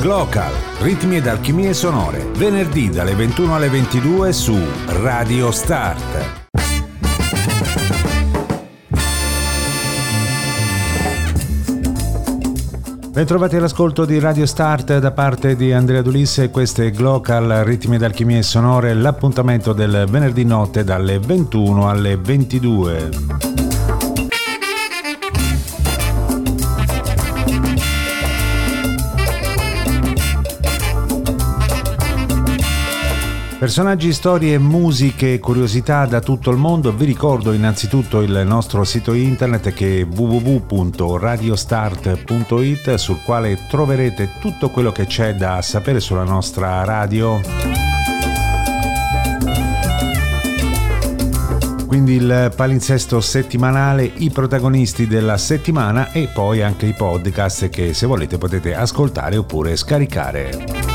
Glocal, ritmi ed alchimie sonore, venerdì dalle 21 alle 22 su Radio Start. Bentrovati all'ascolto di Radio Start da parte di Andrea Dulisse, questo è Glocal Ritmi ed Alchimie Sonore, l'appuntamento del venerdì notte dalle 21 alle 22. Personaggi, storie, musiche, curiosità da tutto il mondo. Vi ricordo innanzitutto il nostro sito internet che è www.radiostart.it sul quale troverete tutto quello che c'è da sapere sulla nostra radio. Quindi il palinsesto settimanale, i protagonisti della settimana e poi anche i podcast che se volete potete ascoltare oppure scaricare.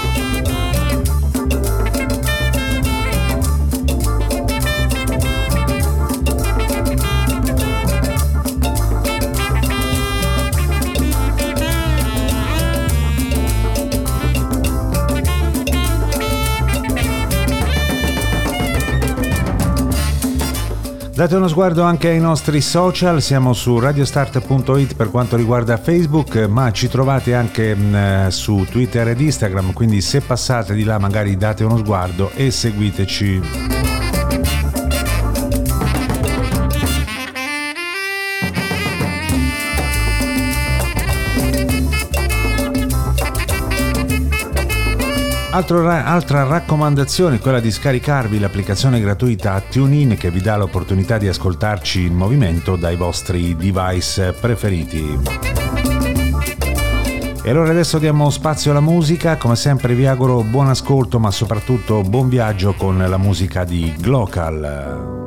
Date uno sguardo anche ai nostri social, siamo su radiostart.it per quanto riguarda Facebook, ma ci trovate anche mm, su Twitter ed Instagram, quindi se passate di là magari date uno sguardo e seguiteci. Altro, altra raccomandazione è quella di scaricarvi l'applicazione gratuita TuneIn che vi dà l'opportunità di ascoltarci in movimento dai vostri device preferiti. E allora adesso diamo spazio alla musica, come sempre vi auguro buon ascolto ma soprattutto buon viaggio con la musica di Glocal.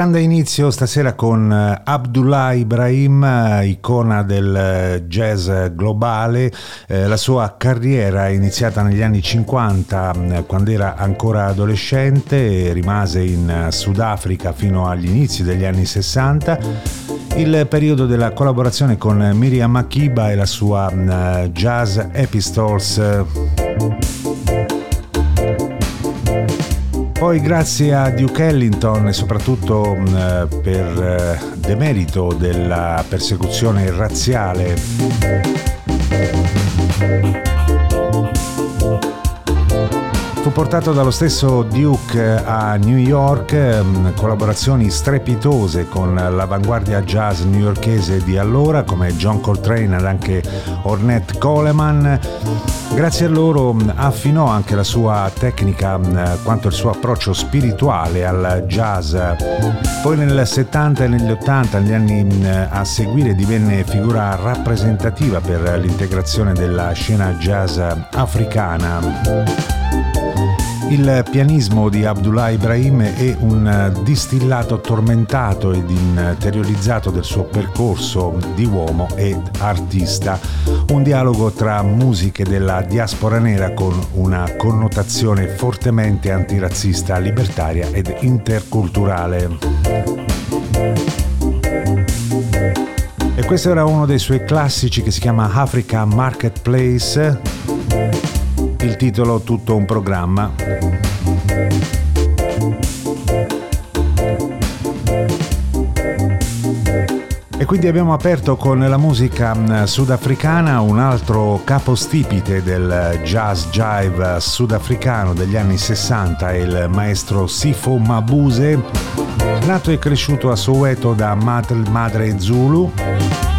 Grande inizio stasera con eh, Abdullah Ibrahim, eh, icona del eh, jazz globale. la sua carriera è iniziata negli anni 50, quando era ancora adolescente, rimase in Sudafrica fino agli inizi degli anni 60. Il periodo della collaborazione con Miriam Makiba e la sua Jazz Epistols poi grazie a Duke Ellington e soprattutto mh, per eh, demerito della persecuzione razziale Fu portato dallo stesso Duke a New York, mm, collaborazioni strepitose con l'avanguardia jazz newyorkese di allora come John Coltrane ed anche Ornette Coleman. Grazie a loro mm, affinò anche la sua tecnica mm, quanto il suo approccio spirituale al jazz. Poi nel 70 e negli 80, negli anni a seguire, divenne figura rappresentativa per l'integrazione della scena jazz africana. Il pianismo di Abdullah Ibrahim è un distillato tormentato ed interiorizzato del suo percorso di uomo ed artista, un dialogo tra musiche della diaspora nera con una connotazione fortemente antirazzista, libertaria ed interculturale. E questo era uno dei suoi classici che si chiama Africa Marketplace il titolo Tutto un programma. E quindi abbiamo aperto con la musica mm, sudafricana un altro capostipite del jazz jive sudafricano degli anni 60, il maestro Sifo Mabuse, nato e cresciuto a Soweto da madre Zulu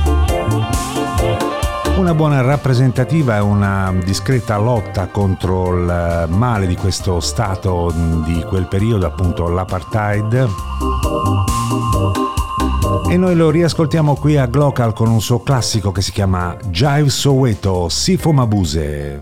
una buona rappresentativa e una discreta lotta contro il male di questo stato di quel periodo, appunto l'apartheid. E noi lo riascoltiamo qui a Glocal con un suo classico che si chiama Jive Soweto, Sifo Mabuse.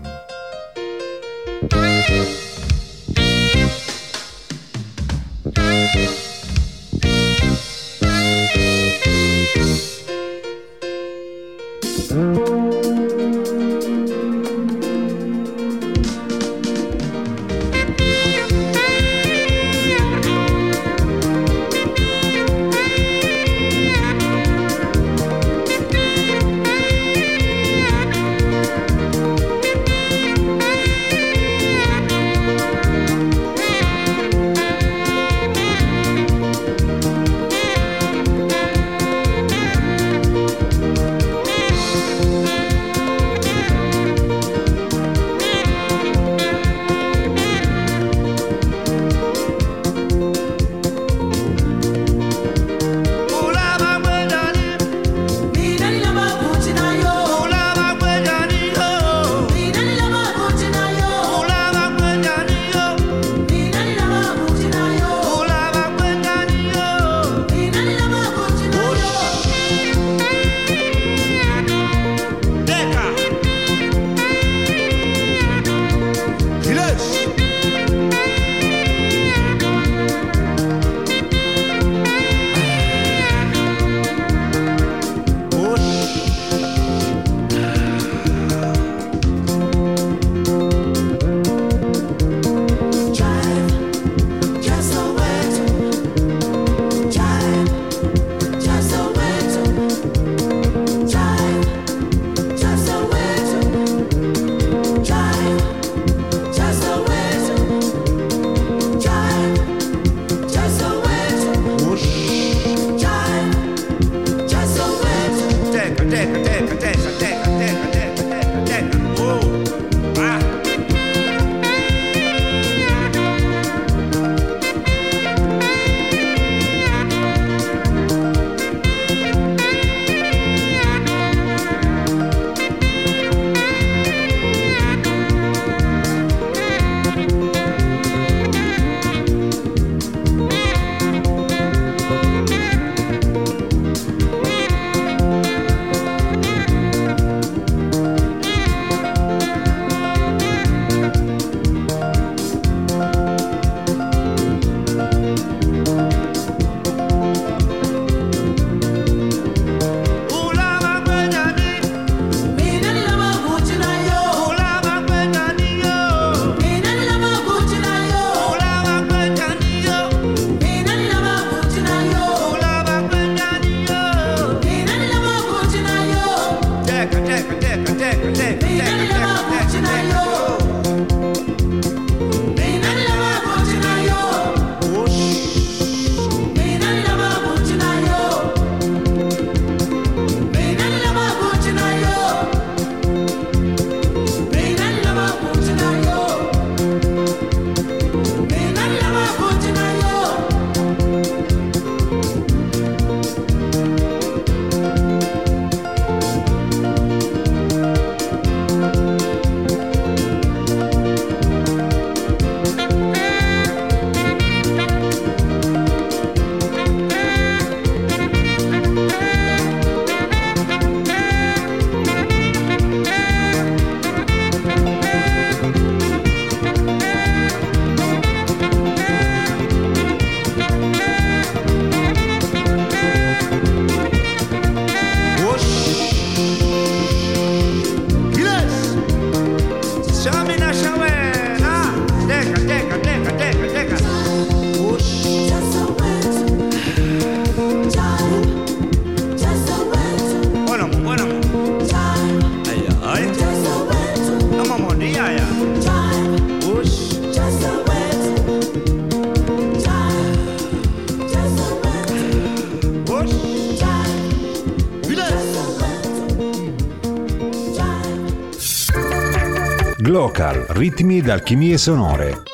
Ritmi ed alchimie sonore.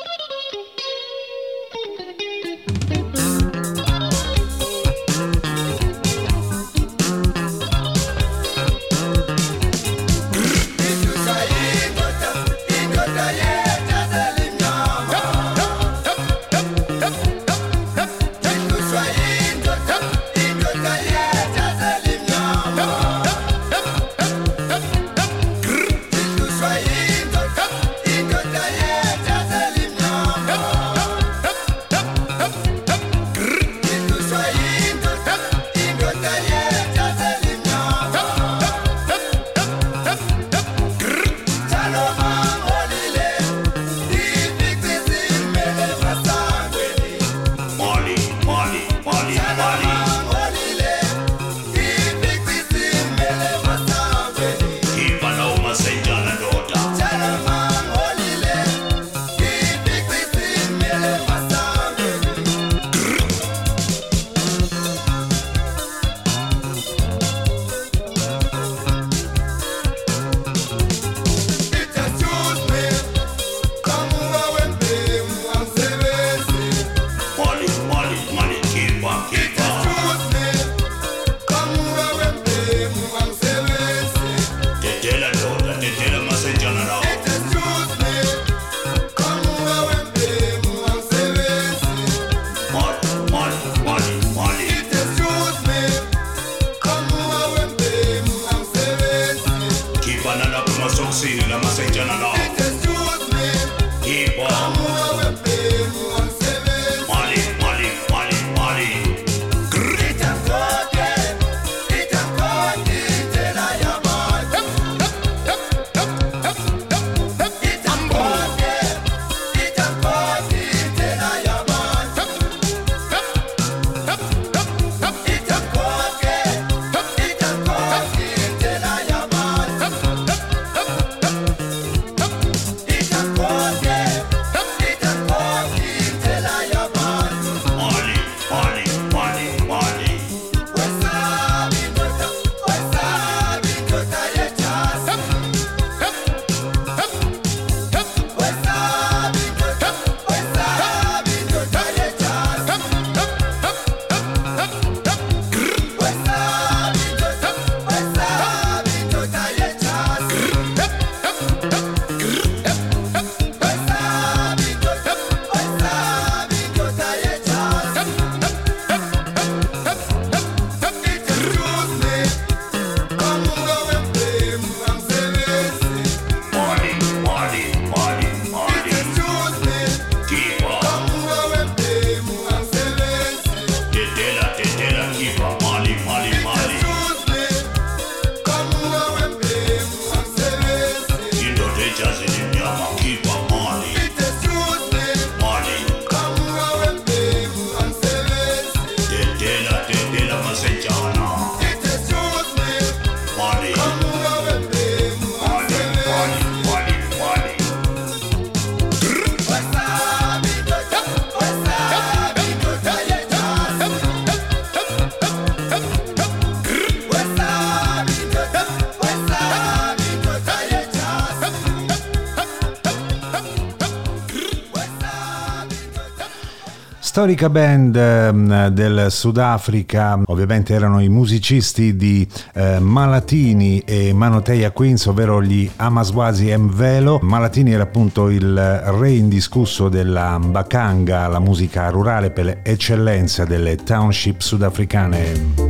Storica band eh, del Sudafrica, ovviamente erano i musicisti di eh, Malatini e Manoteia Queens, ovvero gli Amaswasi Mvelo. Malatini era appunto il re indiscusso della Bakanga, la musica rurale per le eccellenze delle township sudafricane.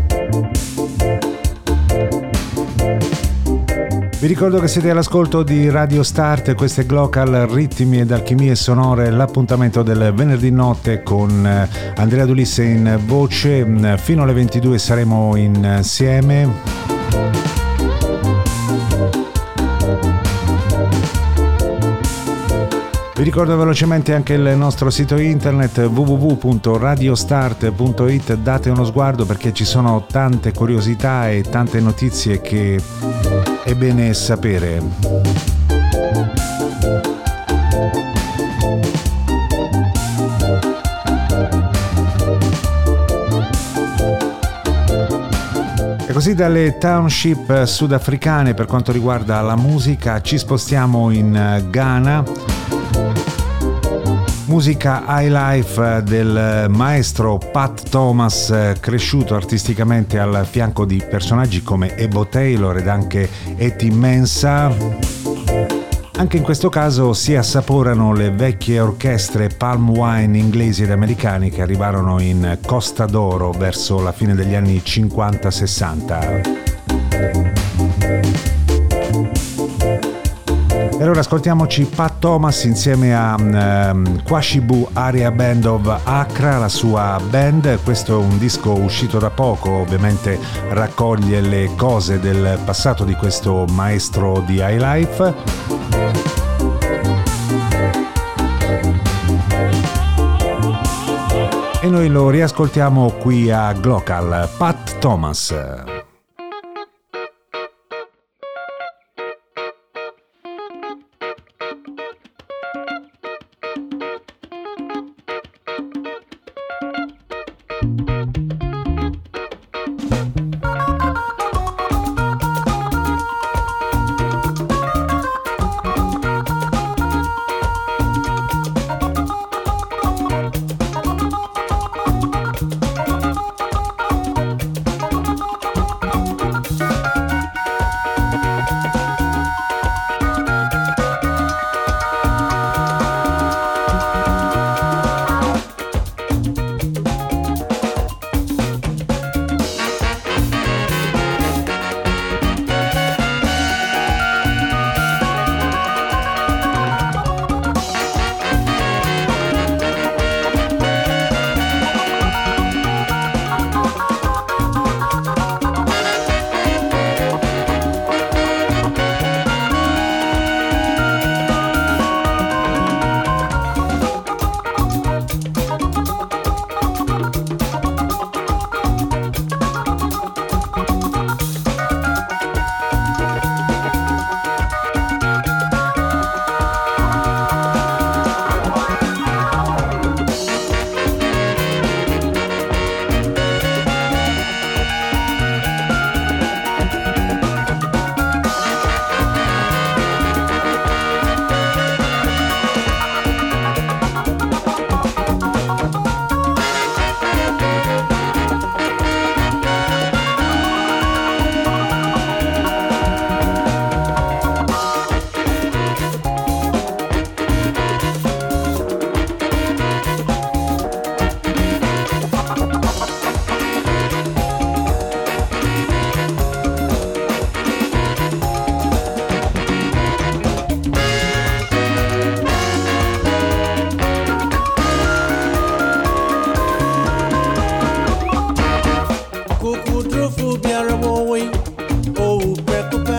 Vi ricordo che siete all'ascolto di Radio Start, questo è Glocal Ritmi ed Alchimie Sonore, l'appuntamento del venerdì notte con eh, Andrea Dulisse in voce, mm, fino alle 22 saremo insieme. Vi ricordo velocemente anche il nostro sito internet www.radiostart.it, date uno sguardo perché ci sono tante curiosità e tante notizie che è bene sapere. E così dalle township sudafricane per quanto riguarda la musica ci spostiamo in Ghana Musica high life del maestro Pat Thomas, cresciuto artisticamente al fianco di personaggi come Ebo Taylor ed anche Etty Mensa. Anche in questo caso si assaporano le vecchie orchestre palm wine inglesi ed americani che arrivarono in Costa d'Oro verso la fine degli anni 50-60. Allora ascoltiamoci Pat Thomas insieme a um, Kwashibu Area Band of Accra, la sua band. Questo è un disco uscito da poco, ovviamente raccoglie le cose del passato di questo maestro di high life. E noi lo riascoltiamo qui a Glocal, Pat Thomas. trufu biara wo we o pe ko pe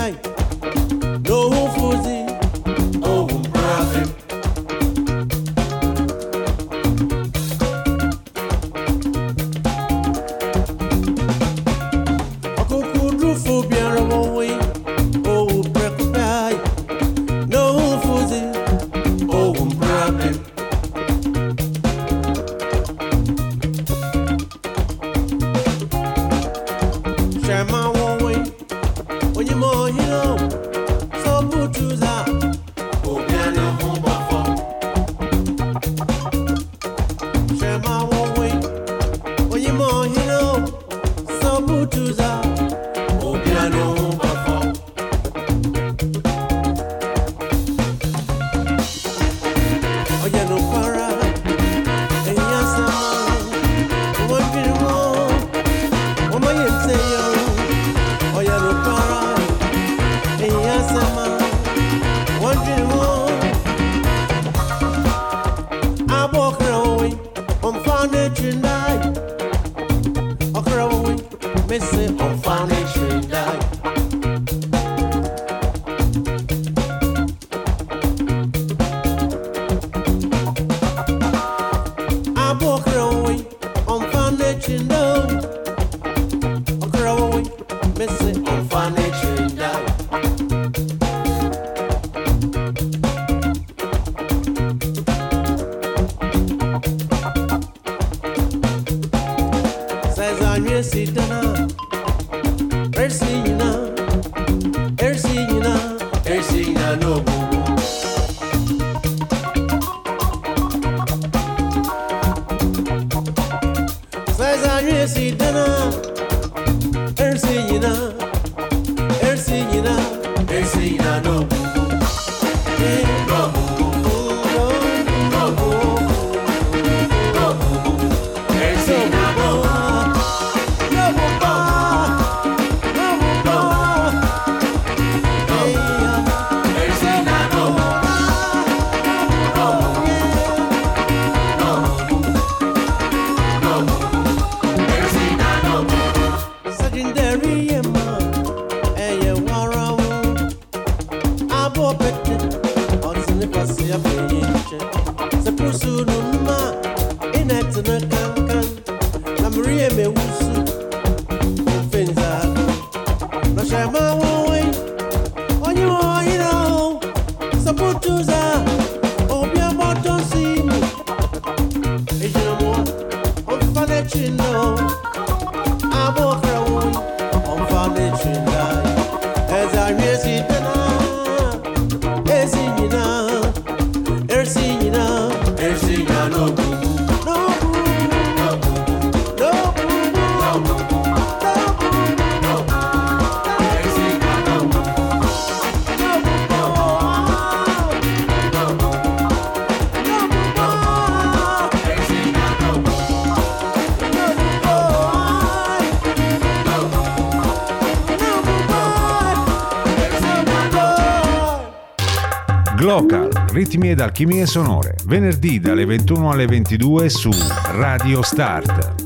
ritmi ed alchimie sonore, venerdì dalle 21 alle 22 su Radio Start.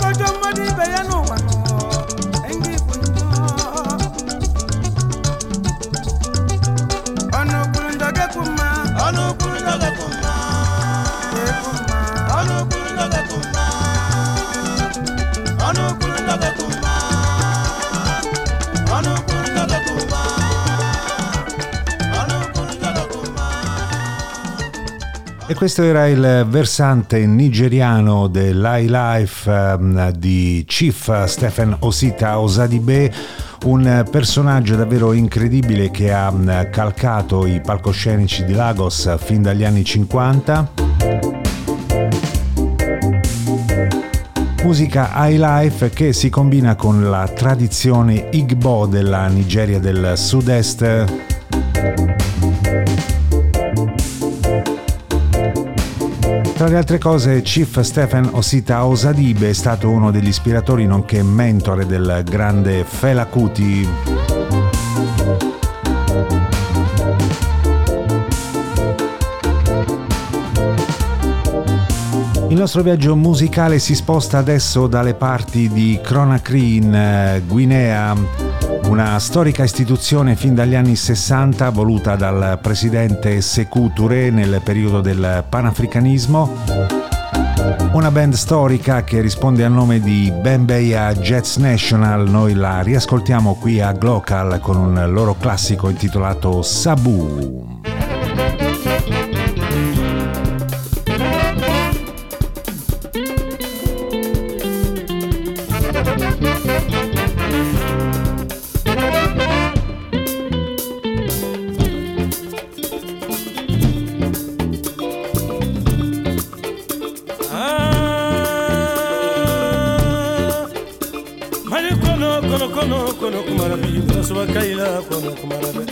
kodo modi beyanu questo era il versante nigeriano dell'High ehm, di Chief Stephen Osita Osadibe, un personaggio davvero incredibile che ha mm, calcato i palcoscenici di Lagos fin dagli anni 50. Musica high life che si combina con la tradizione Igbo della Nigeria del sud-est Tra le altre cose, Chief Stephen Osita Osadibe è stato uno degli ispiratori nonché mentore del grande Fela Kuti. Il nostro viaggio musicale si sposta adesso dalle parti di Conakry in eh, Guinea, una storica istituzione fin dagli anni 60 voluta dal presidente Sekou Touré nel periodo del panafricanismo. Una band storica che risponde al nome di Bembeya Jets National, noi la riascoltiamo qui a Glocal con un loro classico intitolato Sabu. marabe ibrasuba kaila kono ko marabe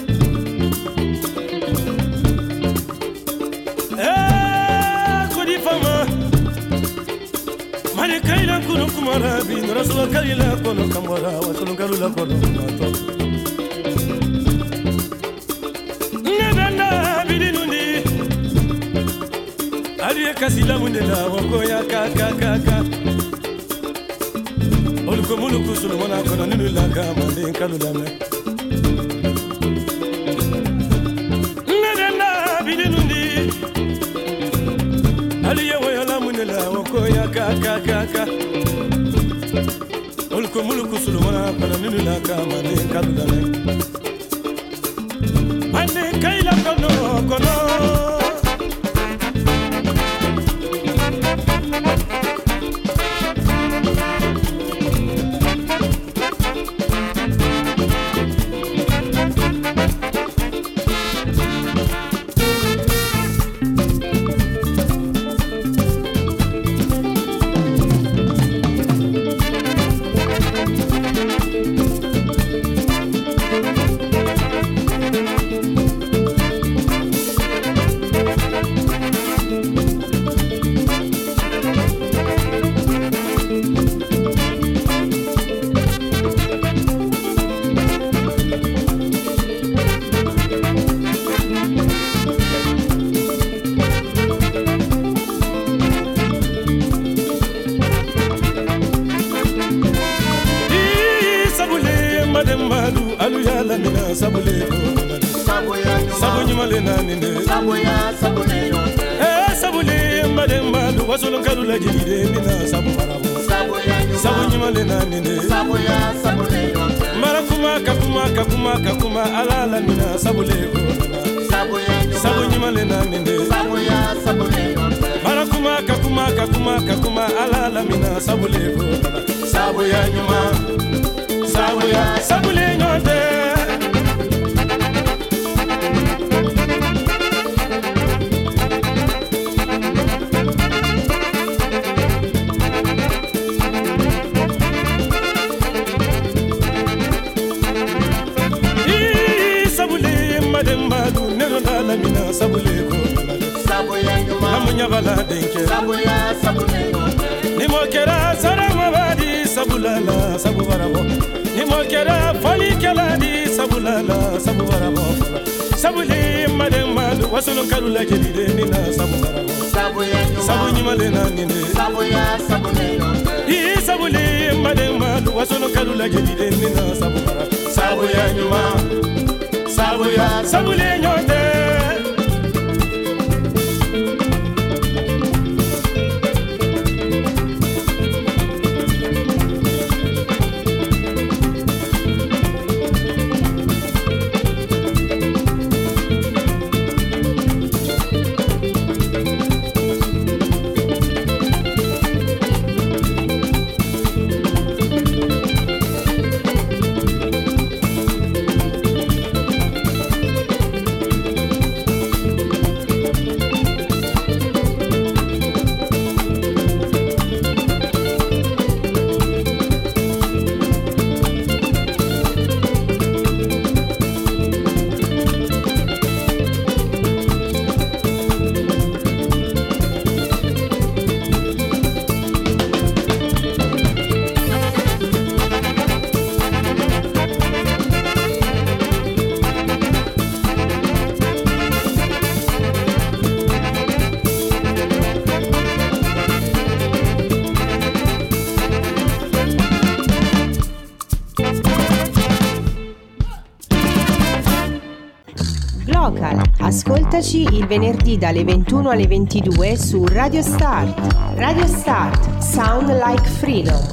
eh kodi fama mane kaila kono ko marabe ibrasuba kaila kono kamara watulun kalula kono mato. Kasila mundela wokoya kakakaka ko minnu k'u solomana kɔnɔ n'olu laka manden kalo lamɛn hali ye wɔyɔla mun de la o ko kaka kaka ka ka. Ka olu ko minnu k'u solomana kɔnɔ n'olu laka manden kalo lamɛn. гуляй. Ascoltaci il venerdì dalle 21 alle 22 su Radio Start. Radio Start, Sound Like Freedom.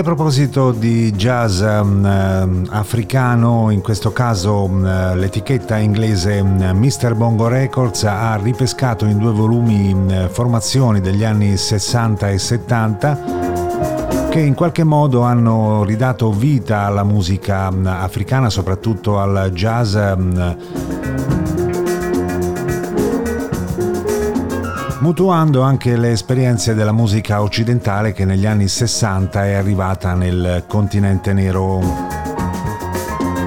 E a proposito di jazz um, eh, africano, in questo caso um, l'etichetta inglese um, Mr. Bongo Records ha ripescato in due volumi um, formazioni degli anni 60 e 70 che in qualche modo hanno ridato vita alla musica um, africana, soprattutto al jazz. Mutuando anche le esperienze della musica occidentale che negli anni 60 è arrivata nel continente nero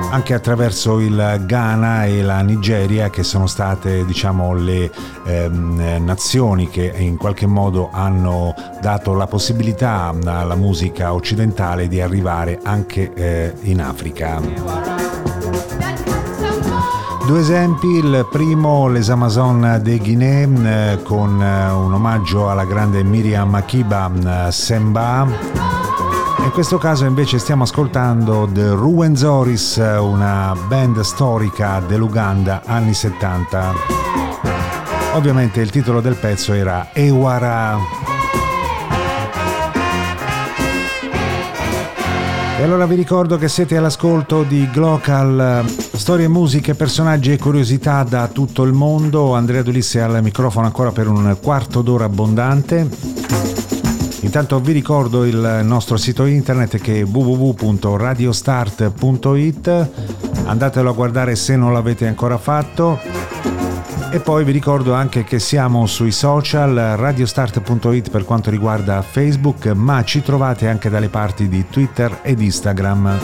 anche attraverso il Ghana e la Nigeria che sono state diciamo le ehm, nazioni che in qualche modo hanno dato la possibilità alla musica occidentale di arrivare anche eh, in Africa. Due esempi, il primo Les Amazon de Guinée eh, con eh, un omaggio alla grande Miriam Makiba eh, Semba In questo caso invece stiamo ascoltando The Ruwenzoris, una band storica dell'Uganda anni 70. Ovviamente il titolo del pezzo era Ewara. E allora vi ricordo che siete all'ascolto di Glocal, storie, musiche, personaggi e curiosità da tutto il mondo. Andrea Dulisse al microfono ancora per un quarto d'ora abbondante. Intanto vi ricordo il nostro sito internet che è www.radiostart.it. Andatelo a guardare se non l'avete ancora fatto. E poi vi ricordo anche che siamo sui social, radiostart.it per quanto riguarda Facebook, ma ci trovate anche dalle parti di Twitter ed Instagram.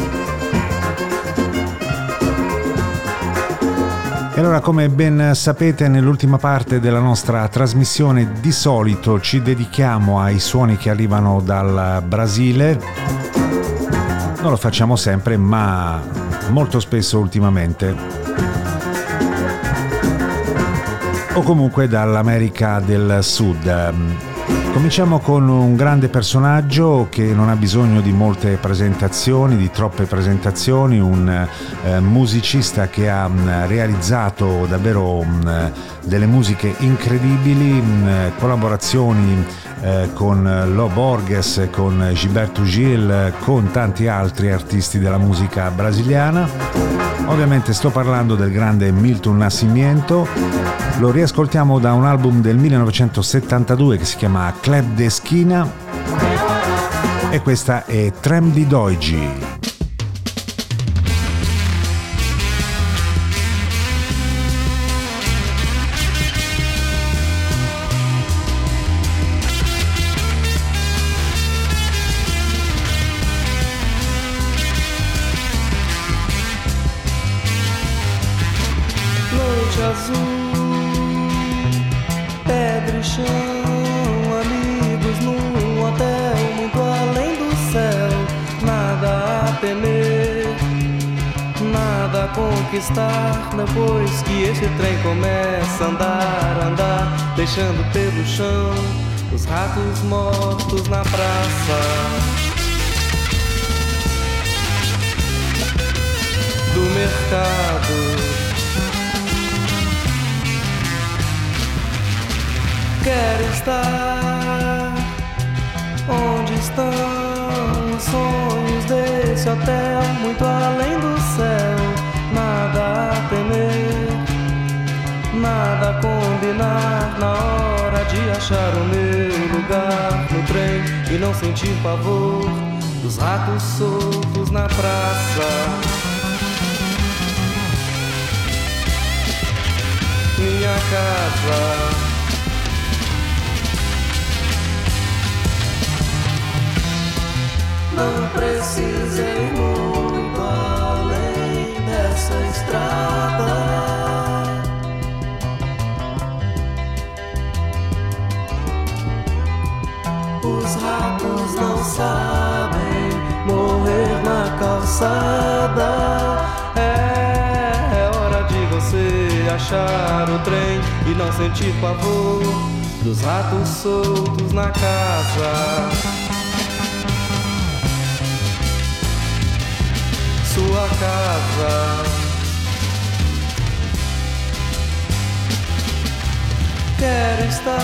E allora, come ben sapete, nell'ultima parte della nostra trasmissione di solito ci dedichiamo ai suoni che arrivano dal Brasile. Non lo facciamo sempre, ma molto spesso ultimamente. O comunque dall'America del Sud. Cominciamo con un grande personaggio che non ha bisogno di molte presentazioni, di troppe presentazioni, un eh, musicista che ha mm, realizzato davvero mm, delle musiche incredibili, mm, collaborazioni eh, con Lo Borges, con Gilberto Gil, con tanti altri artisti della musica brasiliana. Ovviamente sto parlando del grande Milton Nascimento. Lo riascoltiamo da un album del 1972 che si chiama Club de Schina e questa è Trem di Doigi. Conquistar depois que esse trem começa a andar, andar, deixando pelo chão os ratos mortos na praça. Do mercado. Quero estar onde estão os sonhos desse hotel, muito além do céu nada a temer, nada a combinar na hora de achar o meu lugar no trem e não sentir pavor dos ratos soltos na praça. Minha casa. Não precisei muito dessa estrada. Os ratos não sabem morrer na calçada. É, é hora de você achar o trem e não sentir pavor dos ratos soltos na casa. sua casa. Quero estar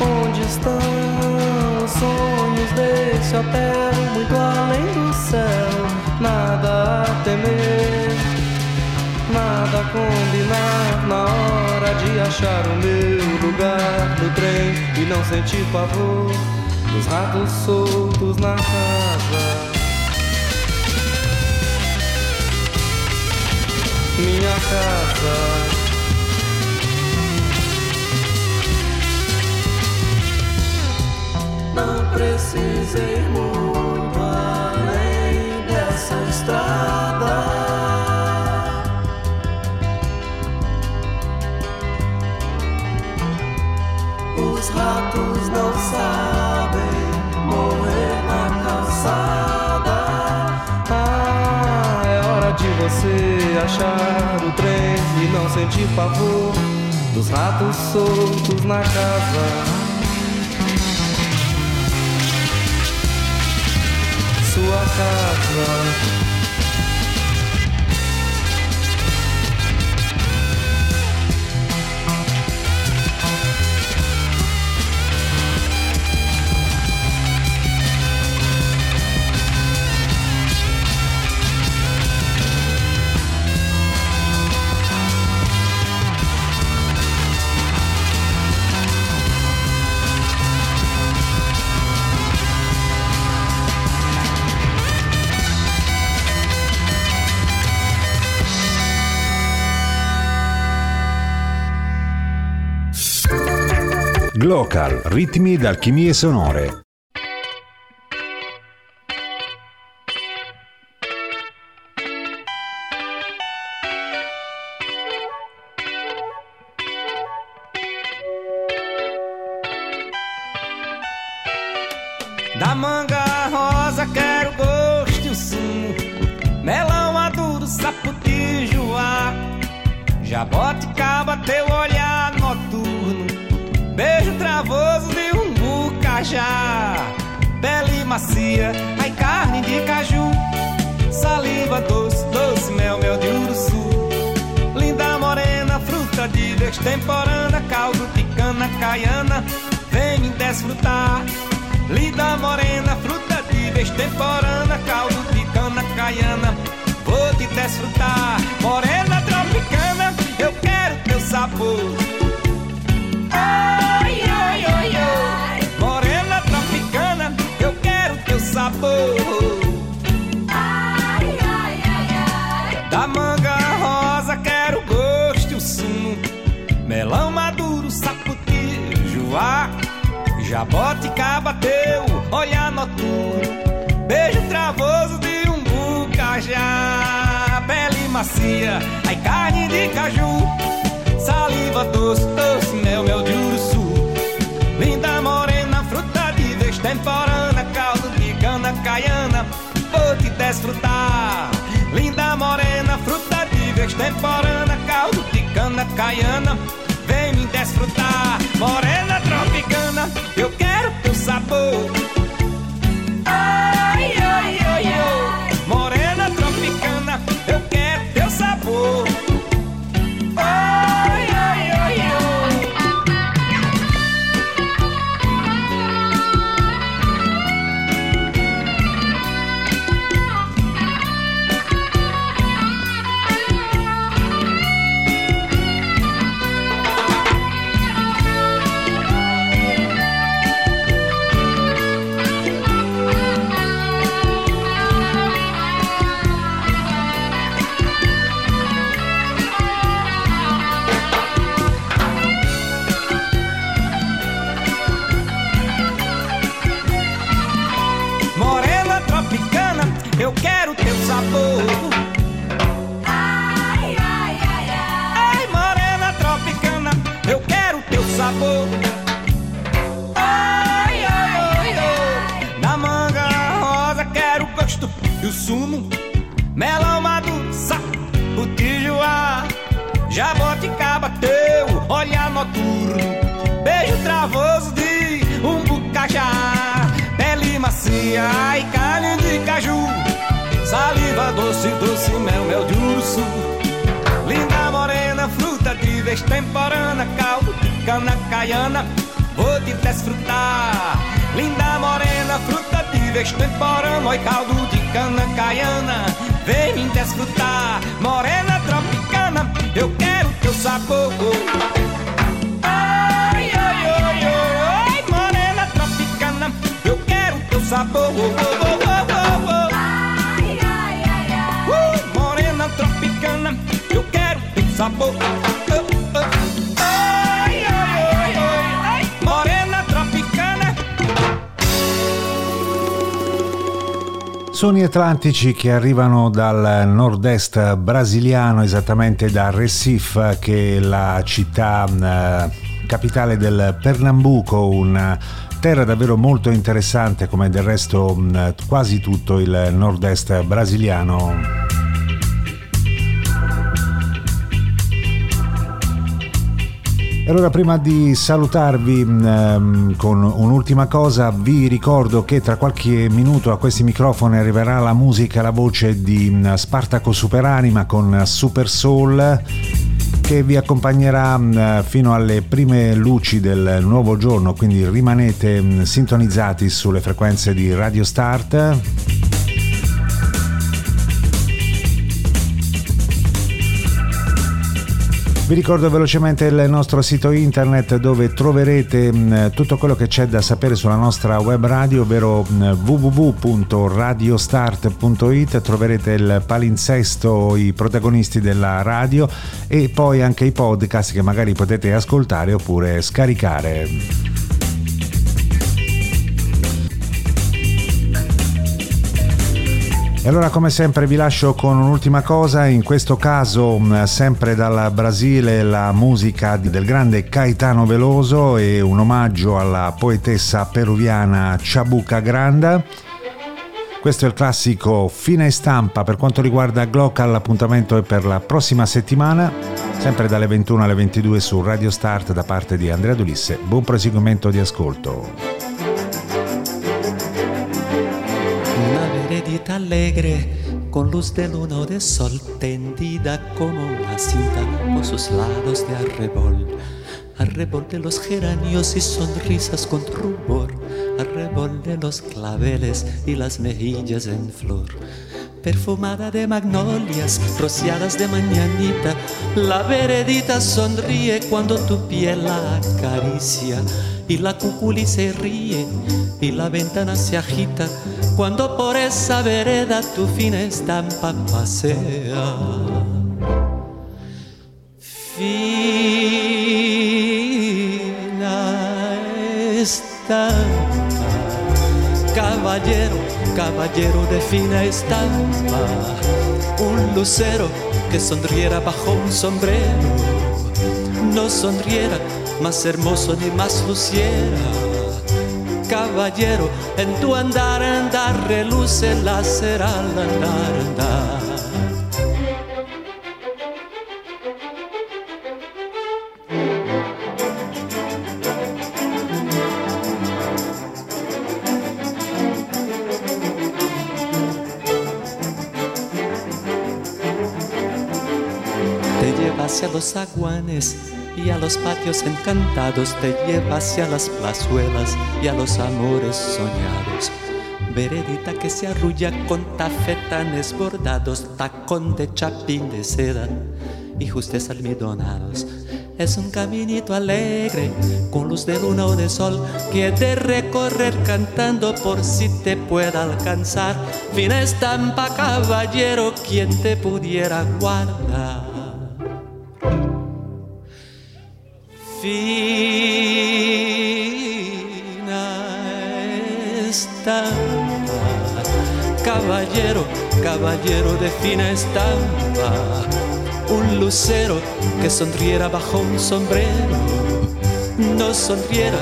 onde estão os sonhos desse hotel, muito além do céu. Nada a temer, nada a combinar na hora de achar o meu lugar no trem e não sentir pavor dos ratos soltos na casa. minha casa. você achar o trem e não sentir pavor dos ratos soltos na casa. Sua casa. Glocal, ritmi ed alchimie sonore. Destemporana Caldo de cana caiana, vem desfrutar Linda morena, fruta de destemporana Caldo de cana caiana, vou te desfrutar. Morena tropicana, eu quero teu sabor Jaboticaba teu olhar noturno Beijo travoso de um bucajá Pele macia, ai carne de caju. Saliva doce, doce, mel, mel de uruçu Linda morena, fruta de destemporana Caldo de cana caiana, vou te desfrutar. Linda morena, fruta de destemporana Caldo de cana caiana, desfrutar. Morena tropicana, eu quero teu sabor macia e carne de caju. Saliva doce, doce, mel, mel de urso. Linda morena, fruta de destemporana. Caldo de cana caiana, vou te desfrutar. Linda morena, fruta de destemporana. Oi, caldo de cana caiana, vem me desfrutar. Morena tropicana, eu quero teu sabor. Quero sabor. Uh, tropicana, eu quero teu sabor. Ai, ai, ai, ai, ai, morena tropicana. Suoni atlantici che arrivano dal nord-est brasiliano, esattamente da Recife, che è la città eh, capitale del Pernambuco, una terra davvero molto interessante come del resto quasi tutto il nord-est brasiliano. Allora prima di salutarvi ehm, con un'ultima cosa vi ricordo che tra qualche minuto a questi microfoni arriverà la musica la voce di Spartaco Superanima con Super Soul che vi accompagnerà mm, fino alle prime luci del nuovo giorno, quindi rimanete mm, sintonizzati sulle frequenze di Radio Start. Vi ricordo velocemente il nostro sito internet dove troverete mh, tutto quello che c'è da sapere sulla nostra web radio, ovvero mh, www.radiostart.it, troverete il palinsesto, i protagonisti della radio e poi anche i podcast che magari potete ascoltare oppure scaricare. Allora come sempre vi lascio con un'ultima cosa, in questo caso mh, sempre dal Brasile la musica del grande Caetano Veloso e un omaggio alla poetessa peruviana Chabuca Granda. Questo è il classico fine stampa per quanto riguarda Glocal, l'appuntamento è per la prossima settimana, sempre dalle 21 alle 22 su Radio Start da parte di Andrea Dulisse. Buon proseguimento di ascolto. Alegre con luz de luna o de sol tendida como una cinta por sus lados de arrebol. Arrebol de los geranios y sonrisas con rubor. Arrebol de los claveles y las mejillas en flor. Perfumada de magnolias, rociadas de mañanita, la veredita sonríe cuando tu piel la acaricia y la cuculi se ríe y la ventana se agita cuando por esa vereda tu fina estampa pasea. Fina estampa, caballero, caballero de fina estampa, un lucero que sonriera bajo un sombrero, no sonriera más hermoso ni más luciera caballero, en tu andar, andar, reluce la cera al andar, andar. Te lleva hacia los aguanes y a los patios encantados, te lleva hacia las plazuelas y a los amores soñados. Veredita que se arrulla con tafetanes bordados, tacón de chapín de seda y justes almidonados. Es un caminito alegre, con luz de luna o de sol, que de recorrer cantando por si te pueda alcanzar. Fina estampa, caballero, quien te pudiera guardar. Caballero de fina estampa, un lucero que sonriera bajo un sombrero, no sonriera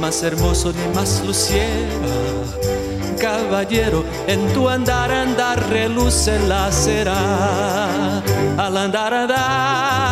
más hermoso ni más luciera. Caballero, en tu andar, andar, reluce la cera. Al andar, andar.